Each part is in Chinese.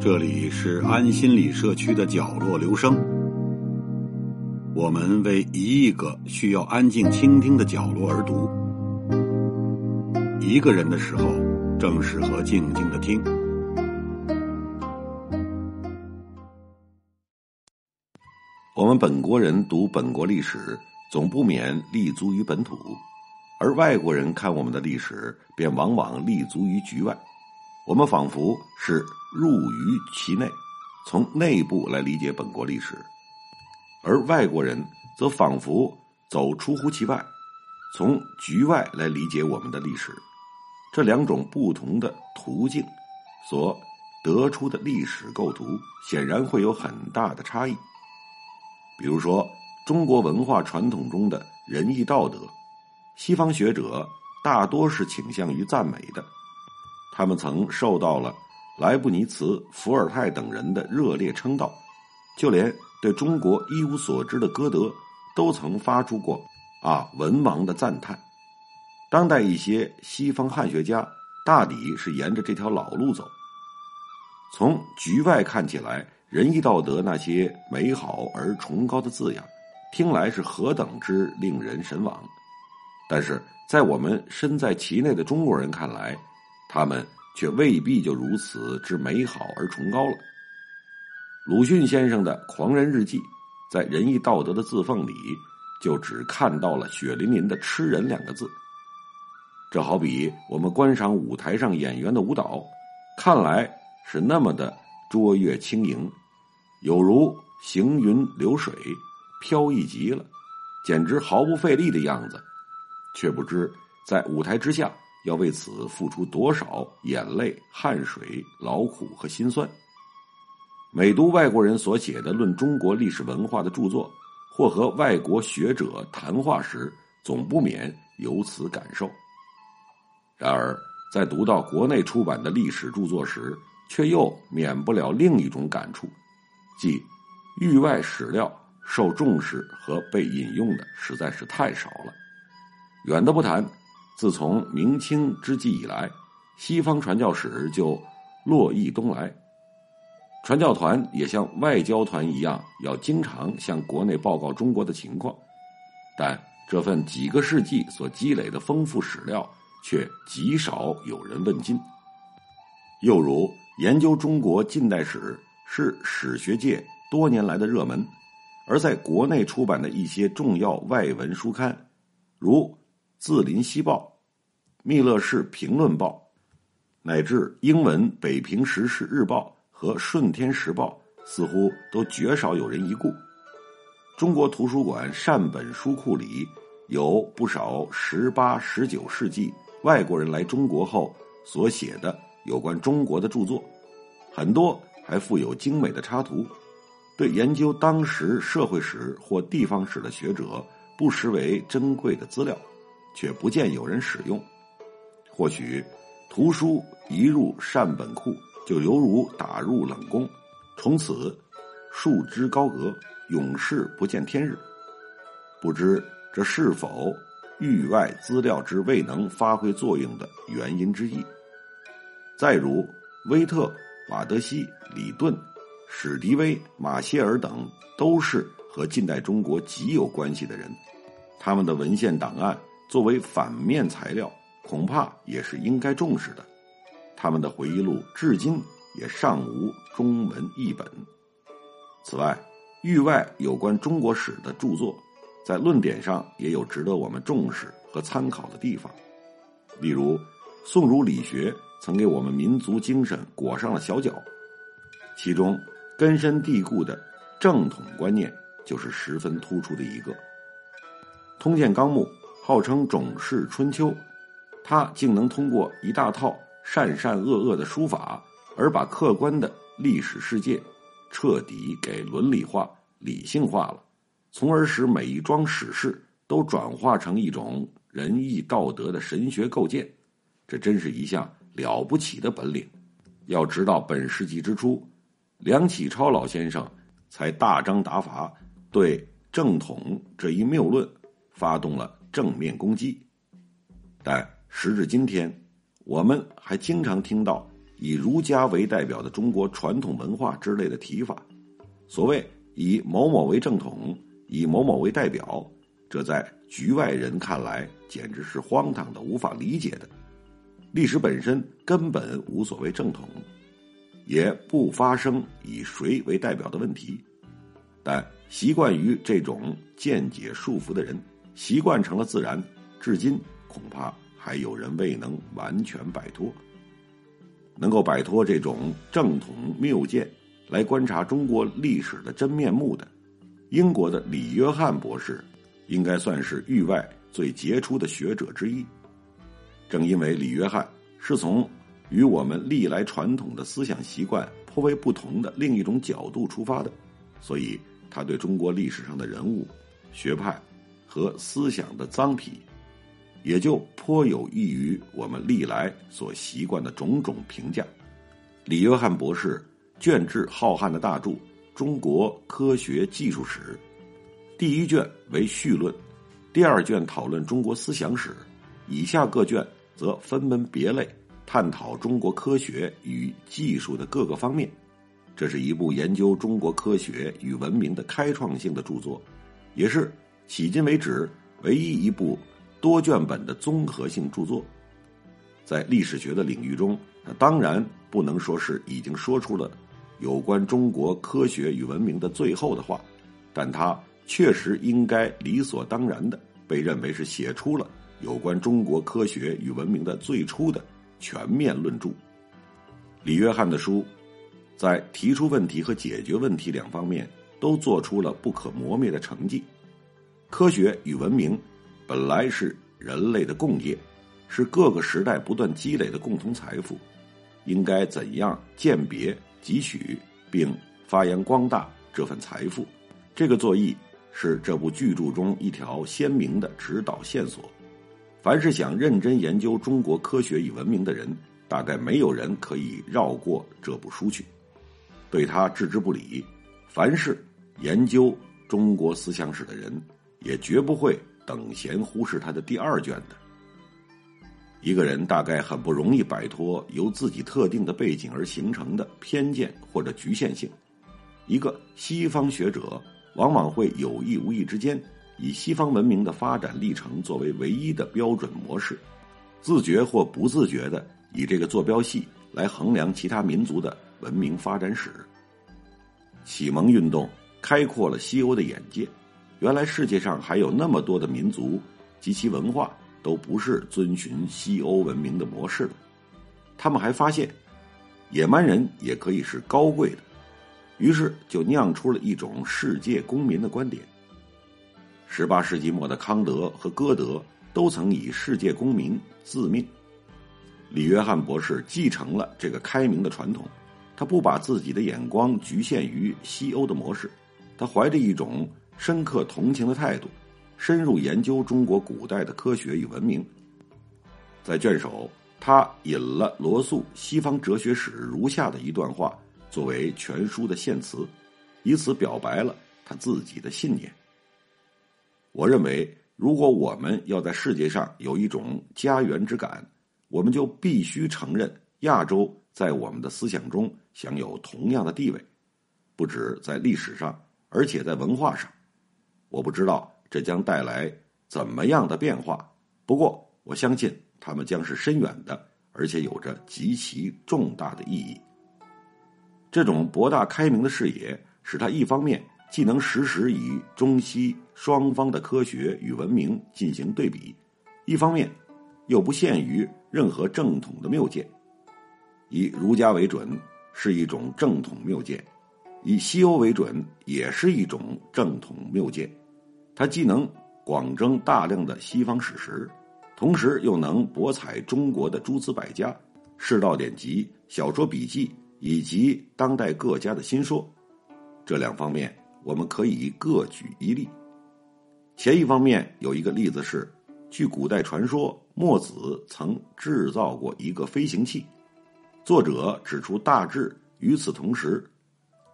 这里是安心理社区的角落，留声。我们为一亿个需要安静倾听的角落而读。一个人的时候，正适合静静的听。我们本国人读本国历史，总不免立足于本土；而外国人看我们的历史，便往往立足于局外。我们仿佛是入于其内，从内部来理解本国历史；而外国人则仿佛走出乎其外，从局外来理解我们的历史。这两种不同的途径所得出的历史构图，显然会有很大的差异。比如说，中国文化传统中的仁义道德，西方学者大多是倾向于赞美的。他们曾受到了莱布尼茨、伏尔泰等人的热烈称道，就连对中国一无所知的歌德都曾发出过“啊，文王”的赞叹。当代一些西方汉学家大抵是沿着这条老路走。从局外看起来，仁义道德那些美好而崇高的字样，听来是何等之令人神往；但是在我们身在其内的中国人看来，他们却未必就如此之美好而崇高了。鲁迅先生的《狂人日记》在仁义道德的字缝里，就只看到了血淋淋的“吃人”两个字。这好比我们观赏舞台上演员的舞蹈，看来是那么的卓越轻盈，有如行云流水，飘逸极了，简直毫不费力的样子，却不知在舞台之下。要为此付出多少眼泪、汗水、劳苦和辛酸？每读外国人所写的论中国历史文化的著作，或和外国学者谈话时，总不免有此感受。然而，在读到国内出版的历史著作时，却又免不了另一种感触，即域外史料受重视和被引用的实在是太少了。远的不谈。自从明清之际以来，西方传教史就络绎东来，传教团也像外交团一样，要经常向国内报告中国的情况，但这份几个世纪所积累的丰富史料，却极少有人问津。又如研究中国近代史是史学界多年来的热门，而在国内出版的一些重要外文书刊，如。《字林西报》《密勒氏评论报》，乃至英文《北平时事日报》和《顺天时报》，似乎都绝少有人一顾。中国图书馆善本书库里有不少十八、十九世纪外国人来中国后所写的有关中国的著作，很多还附有精美的插图，对研究当时社会史或地方史的学者不失为珍贵的资料。却不见有人使用，或许图书一入善本库，就犹如打入冷宫，从此束之高阁，永世不见天日。不知这是否域外资料之未能发挥作用的原因之一？再如威特、瓦德西、李顿、史迪威、马歇尔等，都是和近代中国极有关系的人，他们的文献档案。作为反面材料，恐怕也是应该重视的。他们的回忆录至今也尚无中文译本。此外，域外有关中国史的著作，在论点上也有值得我们重视和参考的地方。例如，宋儒理学曾给我们民族精神裹上了小脚，其中根深蒂固的正统观念就是十分突出的一个。《通鉴纲目》。号称种氏春秋，他竟能通过一大套善善恶恶的书法，而把客观的历史世界彻底给伦理化、理性化了，从而使每一桩史事都转化成一种仁义道德的神学构建。这真是一项了不起的本领。要知道，本世纪之初，梁启超老先生才大张打法对正统这一谬论发动了正面攻击。但时至今天，我们还经常听到以儒家为代表的中国传统文化之类的提法。所谓以某某为正统，以某某为代表，这在局外人看来简直是荒唐的、无法理解的。历史本身根本无所谓正统，也不发生以谁为代表的问题。但习惯于这种见解束缚的人，习惯成了自然，至今恐怕还有人未能完全摆脱。能够摆脱这种正统谬见，来观察中国历史的真面目的，英国的李约翰博士，应该算是域外最杰出的学者之一。正因为李约翰是从与我们历来传统的思想习惯颇为不同的另一种角度出发的，所以他对中国历史上的人物、学派和思想的脏癖，也就颇有益于我们历来所习惯的种种评价。李约翰博士卷帙浩瀚的大著《中国科学技术史》，第一卷为序论，第二卷讨论中国思想史。以下各卷则分门别类探讨中国科学与技术的各个方面，这是一部研究中国科学与文明的开创性的著作，也是迄今为止唯一一部多卷本的综合性著作。在历史学的领域中，当然不能说是已经说出了有关中国科学与文明的最后的话，但它确实应该理所当然的被认为是写出了。有关中国科学与文明的最初的全面论著，李约翰的书，在提出问题和解决问题两方面都做出了不可磨灭的成绩。科学与文明本来是人类的共业，是各个时代不断积累的共同财富，应该怎样鉴别、汲取并发扬光大这份财富？这个作意是这部巨著中一条鲜明的指导线索。凡是想认真研究中国科学与文明的人，大概没有人可以绕过这部书去，对他置之不理。凡是研究中国思想史的人，也绝不会等闲忽视他的第二卷的。一个人大概很不容易摆脱由自己特定的背景而形成的偏见或者局限性。一个西方学者往往会有意无意之间。以西方文明的发展历程作为唯一的标准模式，自觉或不自觉的以这个坐标系来衡量其他民族的文明发展史。启蒙运动开阔了西欧的眼界，原来世界上还有那么多的民族及其文化都不是遵循西欧文明的模式的。他们还发现，野蛮人也可以是高贵的，于是就酿出了一种世界公民的观点。十八世纪末的康德和歌德都曾以世界公民自命。李约翰博士继承了这个开明的传统，他不把自己的眼光局限于西欧的模式，他怀着一种深刻同情的态度，深入研究中国古代的科学与文明。在卷首，他引了罗素《西方哲学史》如下的一段话作为全书的献词，以此表白了他自己的信念。我认为，如果我们要在世界上有一种家园之感，我们就必须承认亚洲在我们的思想中享有同样的地位，不止在历史上，而且在文化上。我不知道这将带来怎么样的变化，不过我相信他们将是深远的，而且有着极其重大的意义。这种博大开明的视野，使他一方面。既能实时与中西双方的科学与文明进行对比，一方面又不限于任何正统的谬见。以儒家为准是一种正统谬见，以西欧为准也是一种正统谬见。它既能广征大量的西方史实，同时又能博采中国的诸子百家、世道典籍、小说笔记以及当代各家的新说，这两方面。我们可以各举一例。前一方面有一个例子是，据古代传说，墨子曾制造过一个飞行器。作者指出，大致与此同时，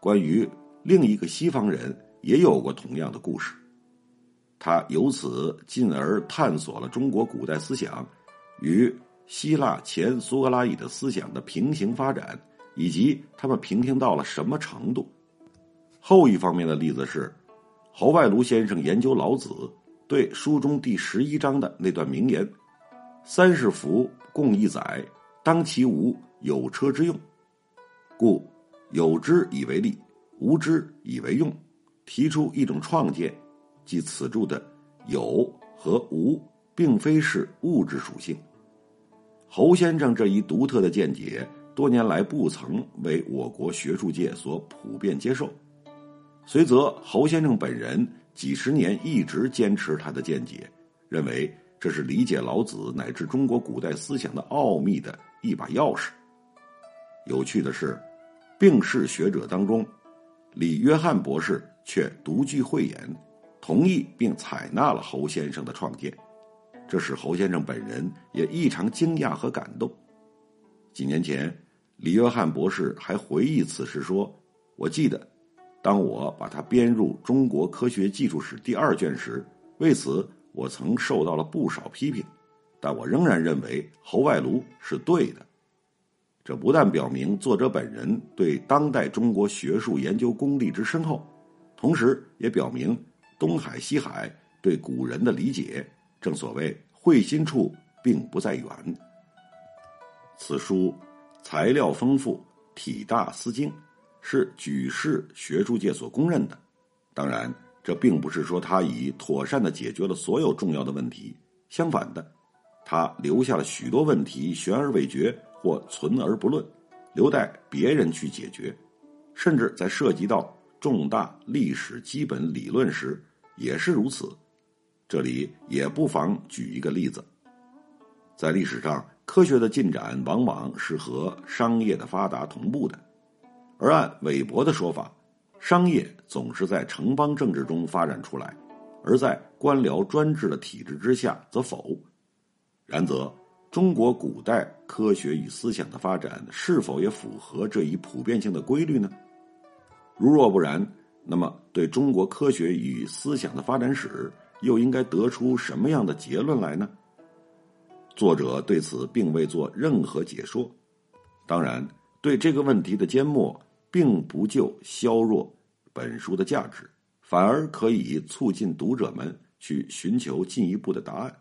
关于另一个西方人也有过同样的故事。他由此进而探索了中国古代思想与希腊前苏格拉底的思想的平行发展，以及他们平行到了什么程度。后一方面的例子是，侯外庐先生研究老子对书中第十一章的那段名言：“三十辐共一载，当其无有车之用，故有之以为利，无之以为用。”提出一种创建，即此处的“有”和“无”并非是物质属性。侯先生这一独特的见解，多年来不曾为我国学术界所普遍接受。随则侯先生本人几十年一直坚持他的见解，认为这是理解老子乃至中国古代思想的奥秘的一把钥匙。有趣的是，病逝学者当中，李约翰博士。却独具慧眼，同意并采纳了侯先生的创建，这使侯先生本人也异常惊讶和感动。几年前，李约翰博士还回忆此事说：“我记得，当我把它编入《中国科学技术史》第二卷时，为此我曾受到了不少批评，但我仍然认为侯外庐是对的。”这不但表明作者本人对当代中国学术研究功力之深厚。同时也表明，东海西海对古人的理解，正所谓会心处并不在远。此书材料丰富，体大思精，是举世学术界所公认的。当然，这并不是说他已妥善的解决了所有重要的问题，相反的，他留下了许多问题悬而未决或存而不论，留待别人去解决，甚至在涉及到。重大历史基本理论时也是如此，这里也不妨举一个例子。在历史上，科学的进展往往是和商业的发达同步的，而按韦伯的说法，商业总是在城邦政治中发展出来，而在官僚专制的体制之下则否。然则，中国古代科学与思想的发展是否也符合这一普遍性的规律呢？如若不然，那么对中国科学与思想的发展史又应该得出什么样的结论来呢？作者对此并未做任何解说。当然，对这个问题的缄默，并不就削弱本书的价值，反而可以促进读者们去寻求进一步的答案。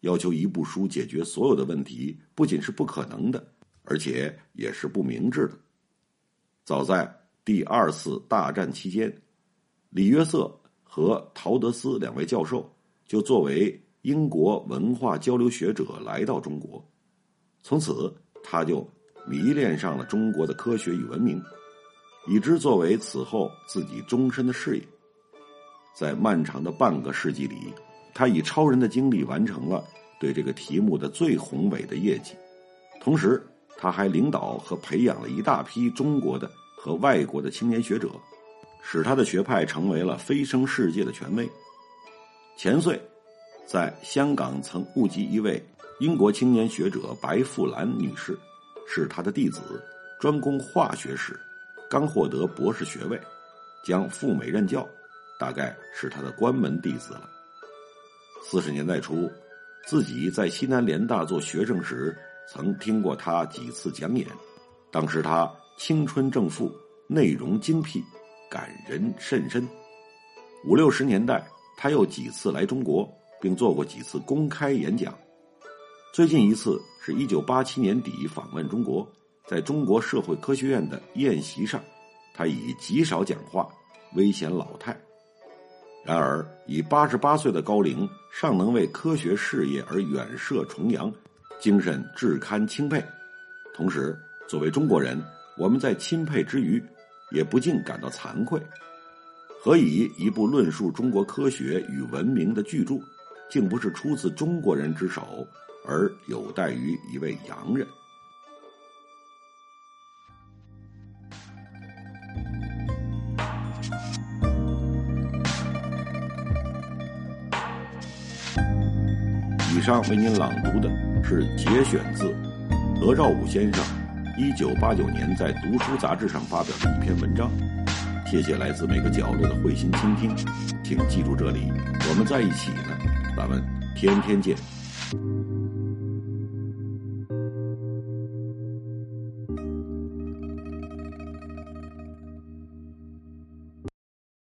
要求一部书解决所有的问题，不仅是不可能的，而且也是不明智的。早在。第二次大战期间，李约瑟和陶德斯两位教授就作为英国文化交流学者来到中国，从此他就迷恋上了中国的科学与文明，以之作为此后自己终身的事业。在漫长的半个世纪里，他以超人的精力完成了对这个题目的最宏伟的业绩，同时他还领导和培养了一大批中国的。和外国的青年学者，使他的学派成为了飞升世界的权威。钱穗在香港曾目击一位英国青年学者白富兰女士，是他的弟子，专攻化学史，刚获得博士学位，将赴美任教，大概是他的关门弟子了。四十年代初，自己在西南联大做学生时，曾听过他几次讲演，当时他。青春正馥，内容精辟，感人甚深。五六十年代，他又几次来中国，并做过几次公开演讲。最近一次是一九八七年底访问中国，在中国社会科学院的宴席上，他已极少讲话，危显老态。然而，以八十八岁的高龄，尚能为科学事业而远涉重洋，精神至堪钦佩。同时，作为中国人。我们在钦佩之余，也不禁感到惭愧。何以一部论述中国科学与文明的巨著，竟不是出自中国人之手，而有待于一位洋人？以上为您朗读的是节选自何兆武先生。一九八九年，在《读书》杂志上发表的一篇文章，谢谢来自每个角落的慧心倾听，请记住这里，我们在一起呢，咱们天天见。